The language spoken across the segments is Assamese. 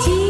जी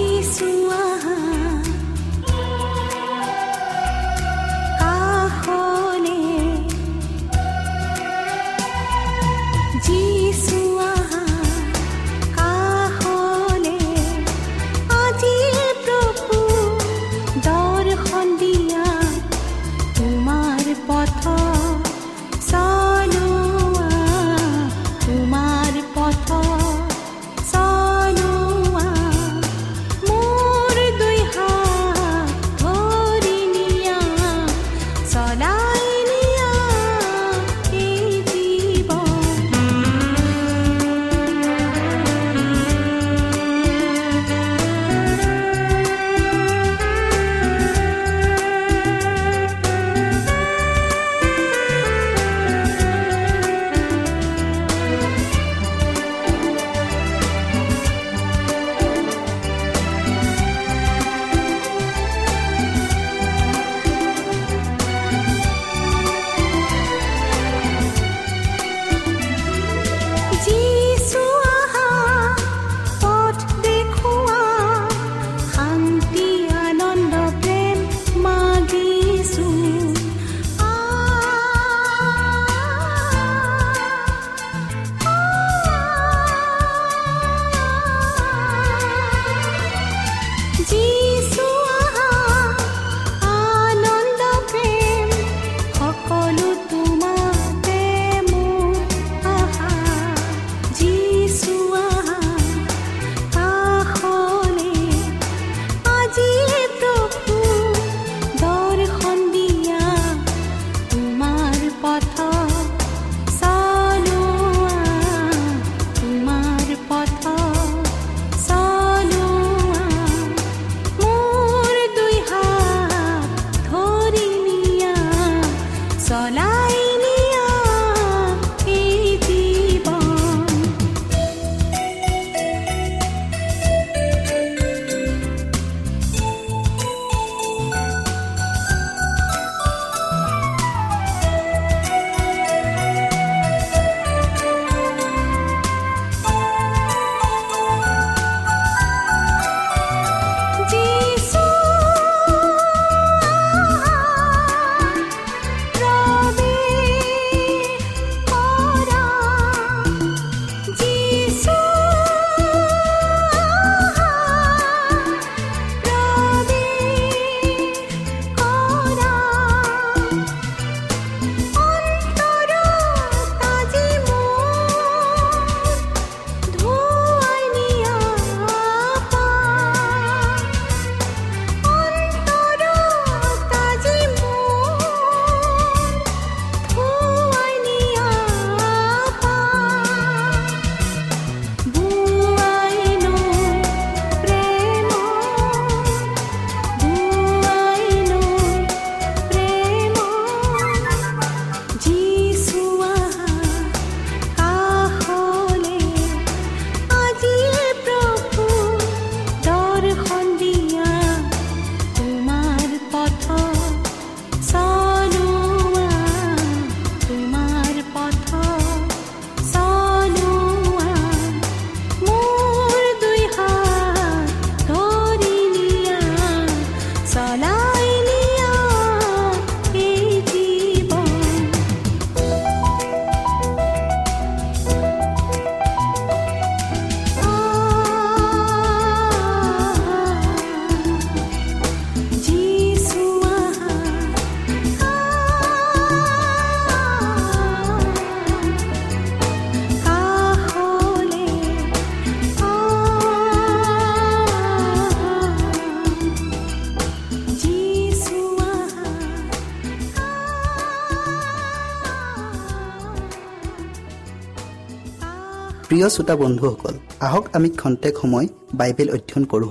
প্ৰিয় শ্ৰোতা বন্ধুসকল আহক আমি খন্তেক সময় বাইবেল অধ্যয়ন কৰোঁ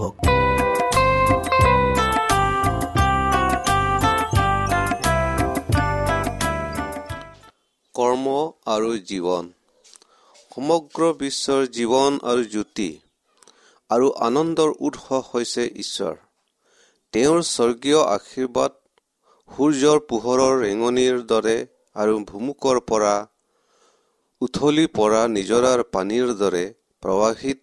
কৰ্ম আৰু জীৱন। সমগ্ৰ বিশ্বৰ জীৱন আৰু জ্যোতি আৰু আনন্দৰ উৎস হৈছে ঈশ্বৰ। তেওঁৰ স্বৰ্গীয় আশীৰ্বাদ সূৰ্যৰ পোহৰৰ ৰেঙনিৰ দৰে আৰু ভুমুকৰ পৰা উঠলি পৰা নিজৰাৰ পানীৰ দৰে প্ৰৱাহিত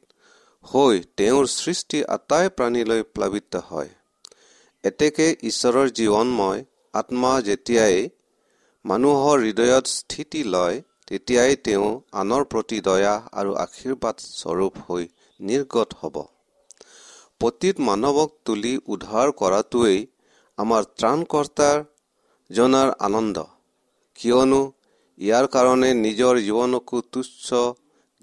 হৈ তেওঁৰ সৃষ্টি আটাই প্ৰাণীলৈ প্লাৱিত হয়। এতেকে ঈশ্বৰৰ জীৱনময় আত্মা যেতিয়াই মানুহৰ হৃদয়ত স্থিতি লয় তেতিয়াই তেওঁ আনৰ প্ৰতি দয়া আৰু আশীৰ্বাদ স্বৰূপ হৈ নিৰ্গত হ'ব। পতীত মানৱক তুলি উদ্ধাৰ কৰাটোৱেই আমাৰ ত্ৰাণকৰ্তাৰ জনাৰ আনন্দ। কিয়নো ইয়াৰ কাৰণে নিজৰ জীৱনকো তুচ্ছ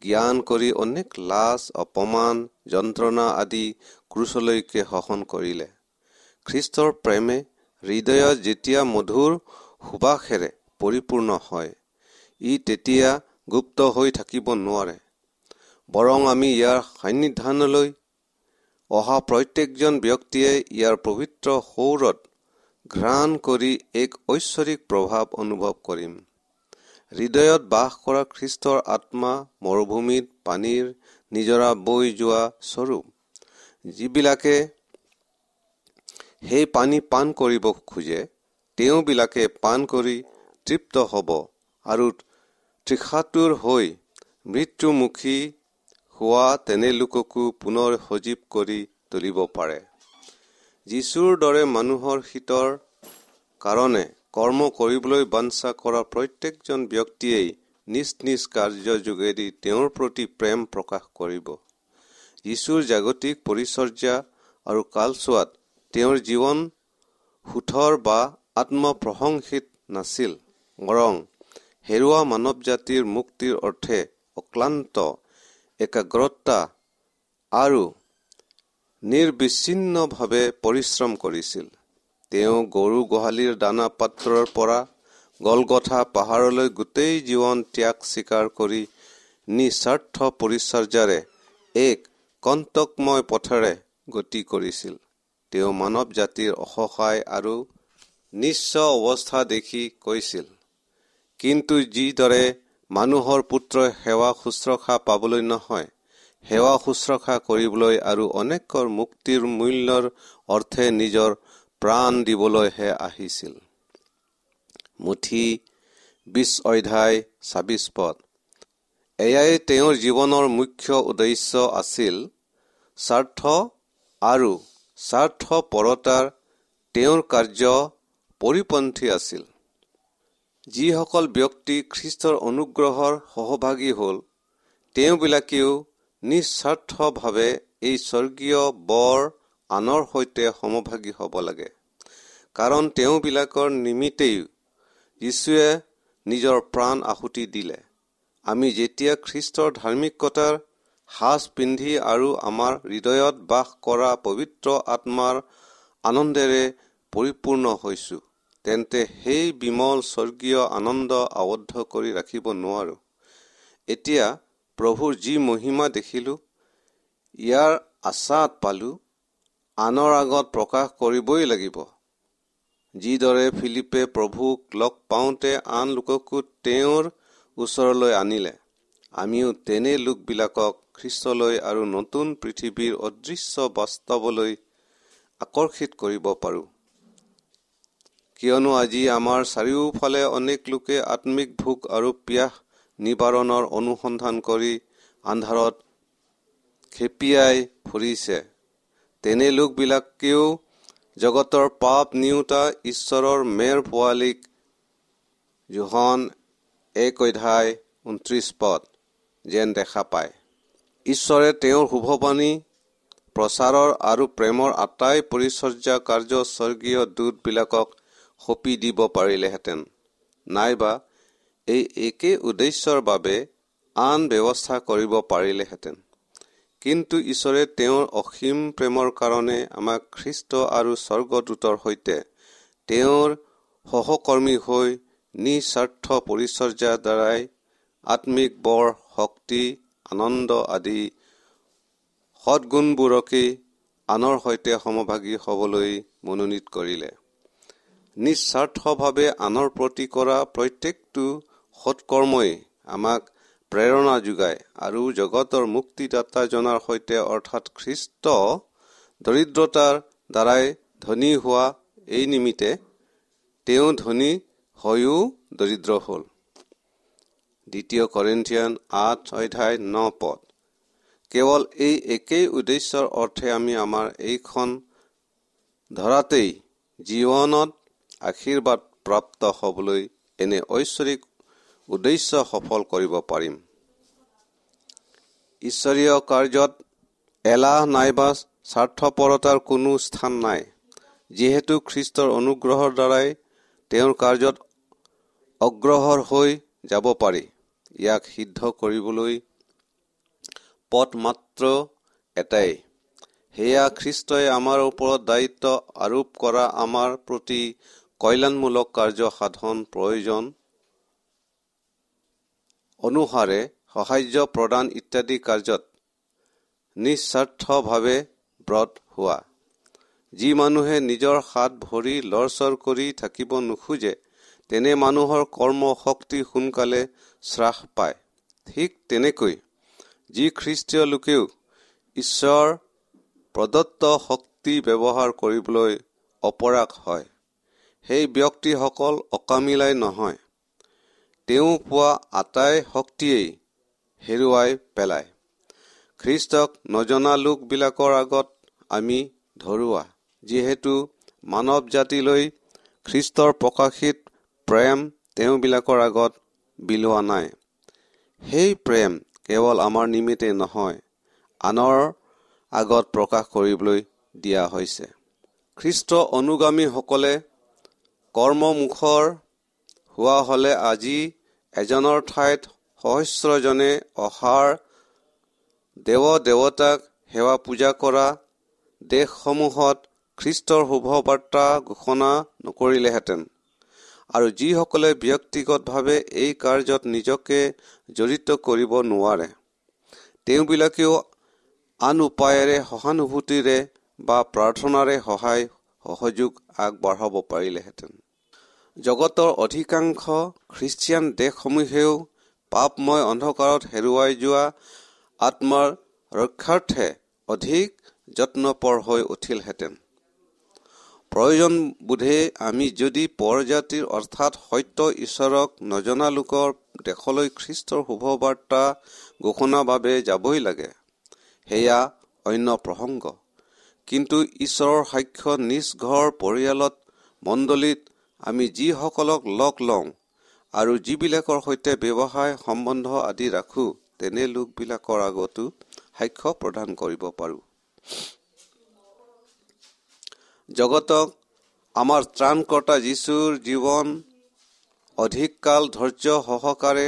জ্ঞান কৰি অনেক লাজ অপমান যন্ত্ৰণা আদি ক্ৰুচলৈকে সহন কৰিলে। খ্ৰীষ্টৰ প্ৰেমে হৃদয়ত যেতিয়া মধুৰ সুবাসেৰে পৰিপূৰ্ণ হয় ই তেতিয়া গুপ্ত হৈ থাকিব নোৱাৰে। বৰং আমি ইয়াৰ সান্নিধানলৈ অহা প্ৰত্যেকজন ব্যক্তিয়ে ইয়াৰ পবিত্ৰ সৌৰত ঘ্ৰাণ কৰি এক ঐশ্বৰিক প্ৰভাৱ অনুভৱ কৰিম। হৃদয়ত বাস কৰা খ্ৰীষ্টৰ আত্মা মৰুভূমিত পানীৰ নিজৰা বৈ যোৱা স্বৰূপ। যিবিলাকে সেই পানী পাণ কৰিব খোজে তেওঁবিলাকে পাণ কৰি তৃপ্ত হ'ব আৰু তৃষাতুৰ হৈ মৃত্যুমুখী হোৱা তেনে লোককো পুনৰ সজীৱ কৰি তুলিব পাৰে। যীশুৰ দৰে মানুহৰ শীতৰ কাৰণে কৰ্ম কৰিবলৈ বাঞ্ছা কৰা প্ৰত্যেকজন ব্যক্তিয়েই নিজ নিজ কাৰ্য যোগেদি তেওঁৰ প্ৰতি প্ৰেম প্ৰকাশ কৰিব। যীশুৰ জাগতিক পৰিচৰ্যা আৰু কালচোৱাত তেওঁৰ জীৱন সুথৰ বা আত্মপ্ৰশংসিত নাছিল বৰং হেৰুৱা মানৱ জাতিৰ মুক্তিৰ অৰ্থে অক্লান্ত একাগ্ৰতা আৰু নিৰ্বিচ্ছিন্নভাৱে পৰিশ্ৰম কৰিছিল। তেওঁ গৰু গোহালিৰ দানা পাত্ৰৰ পৰা গলগথা পাহাৰলৈ গোটেই জীৱন ত্যাগ স্বীকাৰ কৰি নিস্বাৰ্থ পৰিচৰ্যাৰে এক কণ্টকময় পথেৰে গতি কৰিছিল। তেওঁ মানৱ জাতিৰ অসহায় আৰু নিশ্চ অৱস্থা দেখি কৈছিল কিন্তু যিদৰে মানুহৰ পুত্ৰই সেৱা শুশ্ৰূষা পাবলৈ নহয় সেৱা শুশ্ৰূষা কৰিবলৈ আৰু অনেকৰ মুক্তিৰ মূল্যৰ অৰ্থে নিজৰ প্ৰাণ দিবলৈহে আহিছিল। মুঠি বিশ অধ্যায় ছাব্বিছ পদ। এয়াই তেওঁৰ জীৱনৰ মুখ্য উদ্দেশ্য আছিল স্বাৰ্থ আৰু স্বাৰ্থপৰতাৰ তেওঁৰ কাৰ্য পৰিপন্থী আছিল। যিসকল ব্যক্তি খ্ৰীষ্টৰ অনুগ্ৰহৰ সহভাগী হ'ল তেওঁবিলাকেও নিস্বাৰ্থভাৱে এই স্বৰ্গীয় বৰ আনৰ সৈতে সমভাগী হ'ব লাগে। কাৰণ তেওঁবিলাকৰ নিমিত্তেই যীশুৱে নিজৰ প্ৰাণ আহুতি দিলে। আমি যেতিয়া খ্ৰীষ্টৰ ধাৰ্মিকতাৰ সাজ পিন্ধি আৰু আমাৰ হৃদয়ত বাস কৰা পবিত্ৰ আত্মাৰ আনন্দেৰে পৰিপূৰ্ণ হৈছো তেন্তে সেই বিমল স্বৰ্গীয় আনন্দ আবদ্ধ কৰি ৰাখিব নোৱাৰো। এতিয়া প্ৰভুৰ যি মহিমা দেখিলো ইয়াৰ আচাত পালো আনৰ আগত প্ৰকাশ কৰিবই লাগিব। যিদৰে ফিলিপে প্ৰভুক লগ পাওঁতে আন লোককো তেওঁৰ ওচৰলৈ আনিলে আমিও তেনে লোকবিলাকক খ্ৰীষ্টলৈ আৰু নতুন পৃথিৱীৰ অদৃশ্য বাস্তৱলৈ আকৰ্ষিত কৰিব পাৰোঁ। কিয়নো আজি আমাৰ চাৰিওফালে অনেক লোকে আত্মিক ভোক আৰু পিয়াহ নিবাৰণৰ অনুসন্ধান কৰি আন্ধাৰত খেপিয়াই ফুৰিছে। তেনে লোকবিলাকেও জগতৰ পাপ নিওতা ঈশ্বৰৰ মেৰ পোৱালীক জোহন এক অধ্যায় ঊনত্ৰিশ পদ যেন দেখা পায়। ঈশ্বৰে তেওঁৰ শুভবাণী প্ৰচাৰৰ আৰু প্ৰেমৰ আটাই পৰিচৰ্যা কাৰ্য স্বৰ্গীয় দূতবিলাকক সপি দিব পাৰিলেহেঁতেন। নাইবা এই একে উদ্দেশ্যৰ বাবে আন ব্যৱস্থা কৰিব পাৰিলেহেঁতেন। কিন্তু ঈশ্বৰে তেওঁৰ অসীম প্ৰেমৰ কাৰণে আমাক খ্ৰীষ্ট আৰু স্বৰ্গদূতৰ সৈতে তেওঁৰ সহকৰ্মী হৈ নিস্বাৰ্থ পৰিচৰ্যাৰ দ্বাৰাই আত্মিক বৰ শক্তি আনন্দ আদি সৎগুণবোৰকেই আনৰ সৈতে সমভাগী হ'বলৈ মনোনীত কৰিলে। নিস্বাৰ্থভাৱে আনৰ প্ৰতি কৰা প্ৰত্যেকটো সৎকৰ্মই আমাক প্ৰেৰণা যোগায় আৰু জগতৰ মুক্তিদাতাজনাৰ সৈতে অৰ্থাৎ খ্ৰীষ্ট দৰিদ্ৰতাৰ দ্বাৰাই ধনী হোৱা এই নিমিত্তে তেওঁ ধনী হৈও দৰিদ্ৰ হ'ল। দ্বিতীয় কৰিন্থিয়ান আঠ অধ্যায় ন পদ। কেৱল এই একেই উদ্দেশ্যৰ অৰ্থে আমি আমাৰ এইখন ধৰাতেই জীৱনত আশীৰ্বাদ প্ৰাপ্ত হ'বলৈ এনে ঐশ্বৰিক উদ্দেশ্য সফল কৰিব পাৰিম। ঈশ্বৰীয় কাৰ্যত এলাহ নাইবা স্বাৰ্থপৰতাৰ কোনো স্থান নাই। যিহেতু খ্ৰীষ্টৰ অনুগ্ৰহৰ দ্বাৰাই তেওঁৰ কাৰ্যত অগ্ৰসৰ হৈ যাব পাৰি। ইয়াক সিদ্ধ কৰিবলৈ পথ মাত্ৰ এটাই। সেয়া খ্ৰীষ্টই আমাৰ ওপৰত দায়িত্ব আৰোপ কৰা আমাৰ প্ৰতি কল্যাণমূলক কাৰ্য সাধন প্ৰয়োজন। অনুসাৰে সাহায্য প্ৰদান ইত্যাদি কাৰ্যত নিস্বাৰ্থভাৱে ব্ৰত হোৱা। যি মানুহে নিজৰ হাত ভৰি লৰচৰ কৰি থাকিব নোখোজে তেনে মানুহৰ কৰ্ম শক্তি সোনকালে শ্ৰাস পায়। ঠিক তেনেকৈ যি খ্ৰীষ্টীয় লোকেও ঈশ্বৰ প্ৰদত্ত শক্তি ব্যৱহাৰ কৰিবলৈ অপৰাগ হয়। সেই ব্যক্তিসকল অকামিলাই নহয়। তেওঁ পোৱা আটাই শক্তিয়েই হেৰুৱাই পেলায়। খ্ৰীষ্টক নজনা লোকবিলাকৰ আগত আমি ধৰুৱা যিহেতু মানৱ জাতিলৈ খ্ৰীষ্টৰ প্ৰকাশিত প্ৰেম তেওঁবিলাকৰ আগত বিলোৱা নাই। সেই প্ৰেম কেৱল আমাৰ নিমিত্তে নহয় আনৰ আগত প্ৰকাশ কৰিবলৈ দিয়া হৈছে। খ্ৰীষ্ট অনুগামীসকলে কৰ্মমুখৰ হোৱা হ'লে আজি এজনৰ ঠাইত সহস্ৰজনে অহাৰ দেৱ দেৱতাক সেৱা পূজা কৰা দেশসমূহত খ্ৰীষ্টৰ শুভবাৰ্তা ঘোষণা নকৰিলেহেঁতেন। আৰু যিসকলে ব্যক্তিগতভাৱে এই কাৰ্যত নিজকে জড়িত কৰিব নোৱাৰে তেওঁবিলাকেও আন উপায়েৰে সহানুভূতিৰে বা প্ৰাৰ্থনাৰে সহায় সহযোগ আগবঢ়াব পাৰিলেহেঁতেন। জগতৰ অধিকাংশ খ্ৰীষ্টিয়ান দেশসমূহেও পাপময় অন্ধকাৰত হেৰুৱাই যোৱা আত্মাৰ ৰক্ষাৰ্থে অধিক যত্নপৰ হৈ উঠিলহেঁতেন। প্ৰয়োজন বোধে আমি যদি পৰজাতিৰ অৰ্থাৎ সত্য ঈশ্বৰক নজনা লোকৰ দেশলৈ খ্ৰীষ্টৰ শুভবাৰ্তা ঘোষণাৰ বাবে যাবই লাগে সেয়া অন্য প্ৰসংগ। কিন্তু ঈশ্বৰৰ সাক্ষ্য নিজ ঘৰ পৰিয়ালত মণ্ডলীত আমি যিসকলক লগ লওঁ আৰু যিবিলাকৰ সৈতে ব্যৱসায় সম্বন্ধ আদি ৰাখোঁ তেনে লোকবিলাকৰ আগতো সাক্ষ্য প্ৰদান কৰিব পাৰোঁ। জগতক আমাৰ ত্ৰাণকৰ্তা যীশুৰ জীৱন অধিক কাল ধৈৰ্য সহকাৰে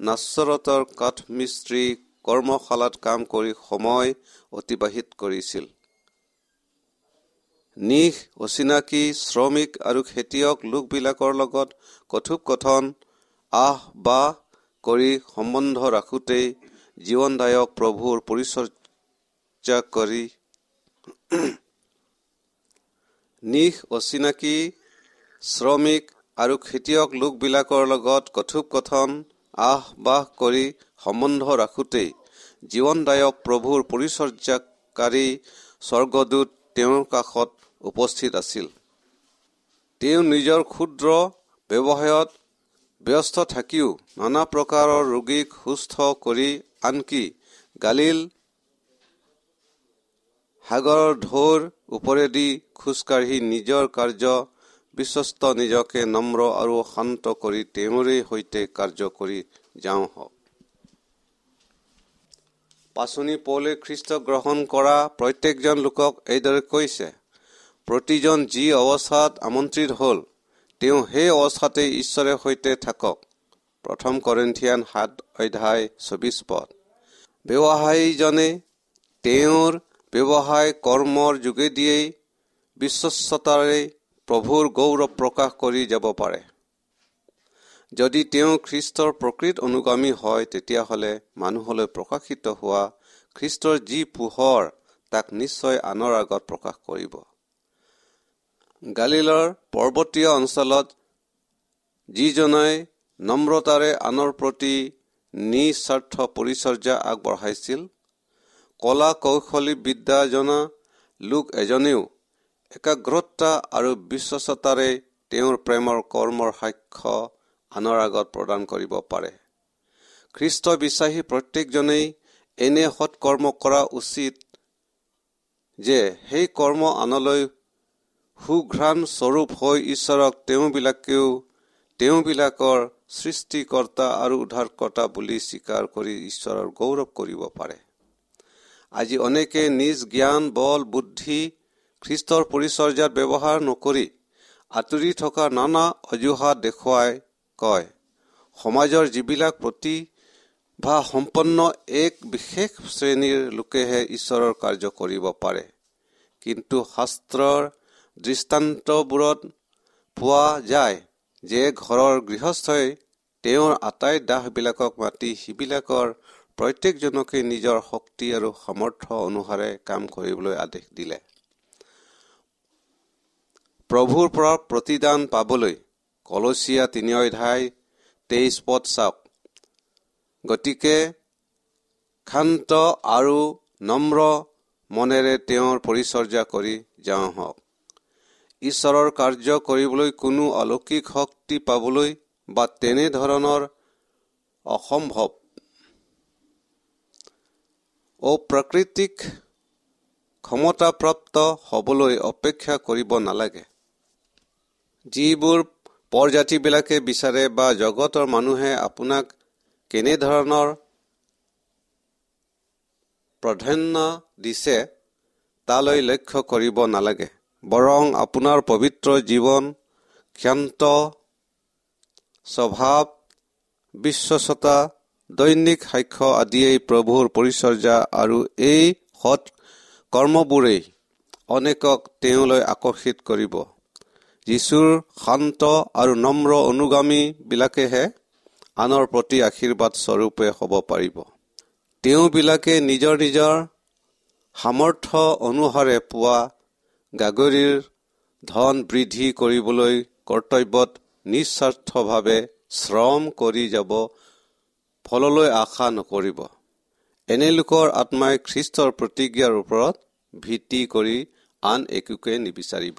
নাচৰতৰ কাঠমিস্ত্ৰী কৰ্মশালাত কাম কৰি সময় অতিবাহিত কৰিছিল। নিশ অচিনাকি শ্ৰমিক আৰু খেতিয়ক লোকবিলাকৰ লগত কথোপকথন আহ বাহ কৰি সম্বন্ধ ৰাখোঁতেই জীৱনদায়ক প্ৰভুৰ পৰিচৰ্যা কৰি নিশ অচিনাকি শ্ৰমিক আৰু খেতিয়ক লোকবিলাকৰ লগত কথোপকথন আহ বাহ কৰি সম্বন্ধ ৰাখোঁতেই জীৱনদায়ক প্ৰভুৰ পৰিচৰ্যাকাৰী স্বৰ্গদূত তেওঁৰ কাষত উপস্থিত আছিল। তেওঁ নিজৰ ক্ষুদ্ৰ ব্যৱসায়ত ব্যস্ত থাকিও নানা প্ৰকাৰৰ ৰোগীক সুস্থ কৰি আনকি গালিল সাগৰৰ ঢৌৰ ওপৰেদি খোজকাঢ়ি নিজৰ কাৰ্য বিশ্বস্ত নিজকে নম্ৰ আৰু শান্ত কৰি তেওঁৰে সৈতে কাৰ্য কৰি যাওঁ হওক। পাচনি পৌলে খ্ৰীষ্ট গ্ৰহণ কৰা প্ৰত্যেকজন লোকক এইদৰে কৈছে প্ৰতিজন যি অৱস্থাত আমন্ত্ৰিত হ'ল তেওঁ সেই অৱস্থাতে ঈশ্বৰে সৈতে থাকক। প্ৰথম কৰিন্থিয়ান সাত অধ্যায় চৌবিছ পদ। ব্যৱসায়ীজনে তেওঁৰ ব্যৱসায় কৰ্মৰ যোগেদিয়েই বিশ্বস্ততাৰে প্ৰভুৰ গৌৰৱ প্ৰকাশ কৰি যাব পাৰে। যদি তেওঁ খ্ৰীষ্টৰ প্ৰকৃত অনুগামী হয় তেতিয়াহ'লে মানুহলৈ প্ৰকাশিত হোৱা খ্ৰীষ্টৰ যি পোহৰ তাক নিশ্চয় আনৰ আগত প্ৰকাশ কৰিব। গালিলৰ পৰ্বতীয় অঞ্চলত যিজনাই নম্ৰতাৰে আনৰ প্ৰতি নিস্বাৰ্থ পৰিচৰ্যা আগবঢ়াইছিল কলা কৌশলী বিদ্যা জনা লোক এজনেও একাগ্ৰতা আৰু বিশ্বস্ততাৰে তেওঁৰ প্ৰেমৰ কৰ্মৰ সাক্ষ্য আনৰ আগত প্ৰদান কৰিব পাৰে। খ্ৰীষ্ট বিশ্বাসী প্ৰত্যেকজনেই এনে সৎকৰ্ম কৰা উচিত যে সেই কৰ্ম আনলৈ সুঘ্ৰাণ স্বৰূপ হৈ ঈশ্বৰক তেওঁবিলাকেও তেওঁবিলাকৰ সৃষ্টিকৰ্তা আৰু উদ্ধাৰকৰ্তা বুলি স্বীকাৰ কৰি ঈশ্বৰৰ গৌৰৱ কৰিব পাৰে। আজি অনেকে নিজ জ্ঞান বল বুদ্ধি খ্ৰীষ্টৰ পৰিচৰ্যাত ব্যৱহাৰ নকৰি আঁতৰি থকা নানা অজুহাত দেখুৱাই কয় সমাজৰ যিবিলাক প্ৰতি বা সম্পন্ন এক বিশেষ শ্ৰেণীৰ লোকেহে ঈশ্বৰৰ কাৰ্য কৰিব পাৰে। কিন্তু শাস্ত্ৰৰ দৃষ্টান্তবোৰত পোৱা যায় যে ঘৰৰ গৃহস্থই তেওঁৰ আটাই দাহবিলাকক মাতি সিবিলাকৰ প্ৰত্যেকজনকে নিজৰ শক্তি আৰু সামৰ্থ্য অনুসাৰে কাম কৰিবলৈ আদেশ দিলে। প্ৰভুৰ পৰা প্ৰতিদান পাবলৈ কলচীয়া তিনি অধ্যায় তেইছ পদ চাওক। গতিকে ক্ষান্ত আৰু নম্ৰ মনেৰে তেওঁৰ পৰিচৰ্যা কৰি যাওঁ হওক। ঈশ্বৰৰ কাৰ্য কৰিবলৈ কোনো অলৌকিক শক্তি পাবলৈ বা তেনেধৰণৰ অসম্ভৱ। অপ্ৰাকৃতিক ক্ষমতাপ্ৰাপ্ত হবলৈ অপেক্ষা কৰিব নালাগে। যিবোৰ প্ৰজাতিবিলাকে বিচাৰে বা জগতৰ মানুহে আপোনাক কেনেধৰণৰ প্ৰাধান্য দিছে তালৈ লক্ষ্য কৰিব নালাগে। বৰং আপোনাৰ পবিত্ৰ জীৱন ক্ষান্ত স্বভাৱ বিশ্বস্ততা দৈনিক সাক্ষ্য আদিয়েই প্ৰভুৰ পৰিচৰ্যা আৰু এই সৎ কৰ্মবোৰেই অনেকক তেওঁলৈ আকৰ্ষিত কৰিব। যীশুৰ শান্ত আৰু নম্ৰ অনুগামীবিলাকেহে আনৰ প্ৰতি আশীৰ্বাদ স্বৰূপে হ'ব পাৰিব। তেওঁবিলাকে নিজৰ নিজৰ সামৰ্থ্য অনুসাৰে পোৱা গাগৰিৰ ধন বৃদ্ধি কৰিবলৈ কৰ্তব্যত নিস্বাৰ্থভাৱে শ্ৰম কৰি যাব ফললৈ আশা নকৰিব। এনে লোকৰ আত্মাই খ্ৰীষ্টৰ প্ৰতিজ্ঞাৰ ওপৰত ভিত্তি কৰি আন একোকে নিবিচাৰিব।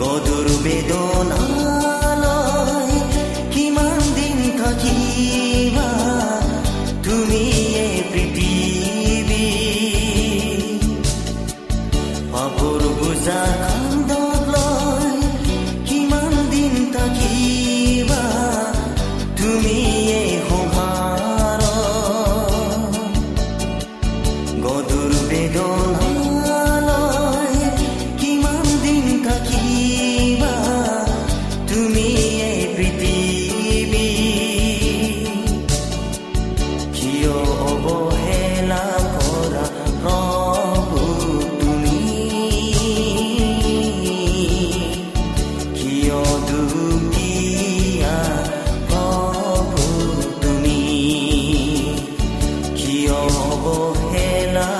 गोदुर बेदना। Hena